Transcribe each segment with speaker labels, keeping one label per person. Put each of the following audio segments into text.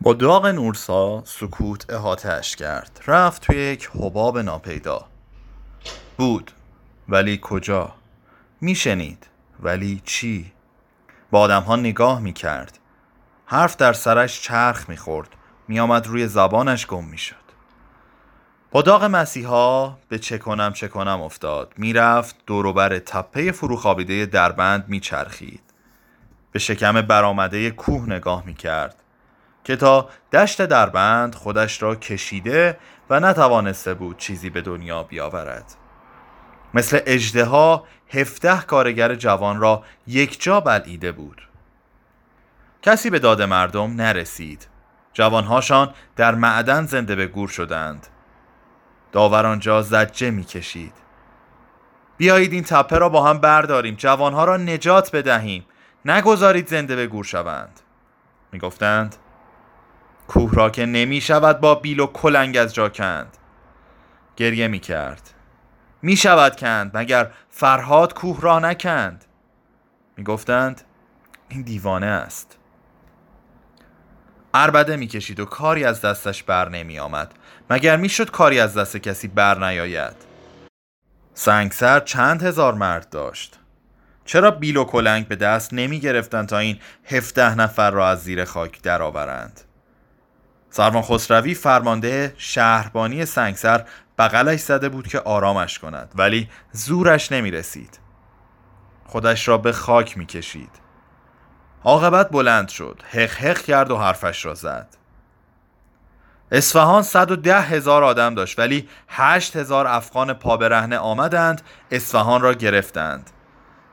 Speaker 1: با داغ نورسا سکوت احاتش کرد. رفت توی یک حباب ناپیدا. بود. ولی کجا؟ میشنید. ولی چی؟ با آدم ها نگاه می‌کرد. حرف در سرش چرخ می‌خورد. میآمد روی زبانش گم می‌شد. با داغ مسیحا به چه کنم افتاد. می‌رفت دوروبر تپه فروخابیده دربند میچرخید. به شکم برآمده کوه نگاه می‌کرد. که تا دشت دربند خودش را کشیده و نتوانسته بود چیزی به دنیا بیاورد. مثل اجدها هفته کارگر جوان را یک جا بلعیده بود. کسی به داد مردم نرسید. جوانهاشان در معدن زنده به گور شدند. داور آنجا زجه می‌کشید. بیایید این تپه را با هم برداریم. جوانها را نجات بدهیم. نگذارید زنده به گور شوند. می‌گفتند کوه را که نمی شود با بیل و کلنگ از جا کند. گریه می کرد. می شود کند مگر فرهاد کوه را نکند؟ می گفتند این دیوانه است. عربده می کشید و کاری از دستش بر نمی آمد. مگر می شد کاری از دست کسی بر نیاید؟ سنگسر چند هزار مرد داشت. چرا بیل و کلنگ به دست نمی گرفتند تا این هفته نفر را از زیر خاک درآورند؟ سروان خسروی فرمانده شهربانی سنگسر بغلش زده بود که آرامش کند ولی زورش نمی رسید خودش را به خاک می کشید عاقبت بلند شد حق حق کرد و حرفش را زد. اصفهان ده هزار آدم داشت ولی هشت هزار افغان پابرهنه آمدند اصفهان را گرفتند.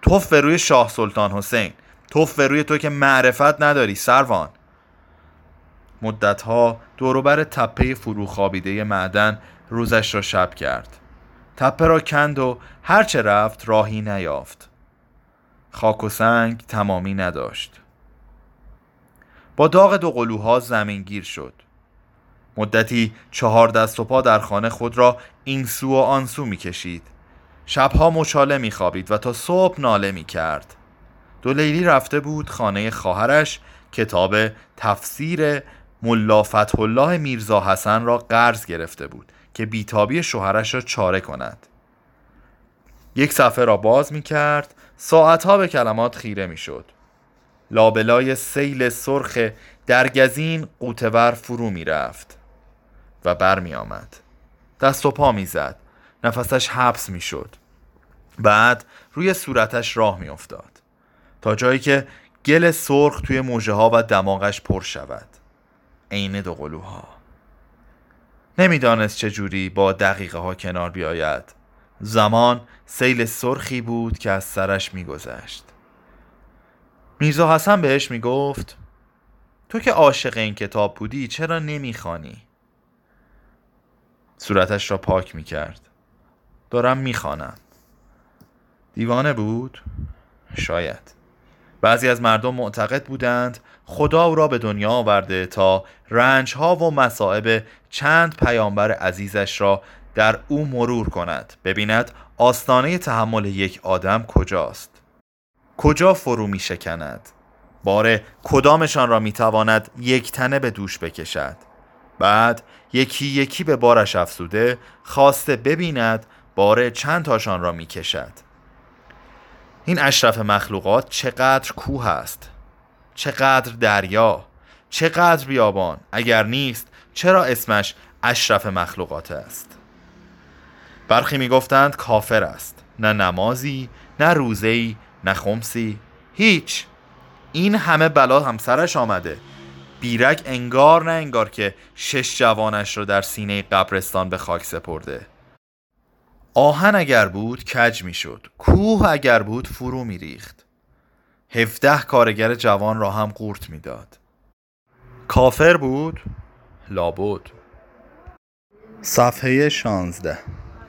Speaker 1: توف روی شاه سلطان حسین توف روی تو که معرفت نداری سروان. مدتها دوروبر تپه فروخابیده معدن روزش را شب کرد. تپه را کند و هرچه رفت راهی نیافت. خاک و سنگ تمامی نداشت. با داغ دو قلوها زمین گیر شد. مدتی چهار دست و پا در خانه خود را این سو و آن سو می کشید. شبها مچاله می خوابید و تا صبح ناله می کرد. دو لیلی رفته بود خانه خواهرش کتاب تفسیر ملا فتح الله میرزا حسن را قرض گرفته بود که بیتابی شوهرش را چاره کند. یک صفحه را باز می کرد ساعتها به کلمات خیره می شد لابلای سیل سرخ درگزین قوتور فرو می رفت و بر می آمد دست و پا می زد نفسش حبس می شد بعد روی صورتش راه می افتاد تا جایی که گل سرخ توی موجه ها و دماغش پر شود. عین دو قلوها نمی‌دانست چجوری با دقیقه ها کنار بیاید. زمان سیل سرخی بود که از سرش میگذشت. میرزا حسن بهش می‌گفت تو که عاشق این کتاب بودی چرا نمی‌خوانی؟ صورتش را پاک می‌کرد. دارم می‌خوانم. دیوانه بود؟ شاید. بعضی از مردم معتقد بودند خدا او را به دنیا آورده تا رنج ها و مصائب چند پیامبر عزیزش را در او مرور کند. ببیند آستانه تحمل یک آدم کجاست. کجا فرو می شکند؟ بار کدامشان را می تواند یک تنه به دوش بکشد؟ بعد یکی یکی به بارش افزوده خواسته ببیند بار چند تاشان را می کشد؟ این اشرف مخلوقات چقدر کوه است چقدر دریا چقدر بیابان اگر نیست چرا اسمش اشرف مخلوقات است؟ برخی می‌گفتند کافر است نه نمازی نه روزهی نه خمسی هیچ. این همه بلا همسرش آمده. بیرک انگار نه انگار که شش جوانش رو در سینه قبرستان به خاک سپرده. آهن اگر بود کج می‌شد کوه اگر بود فرو میریخت. هفده کارگر جوان را هم قورت می‌داد. کافر بود؟ لابد. صفحه شانزده.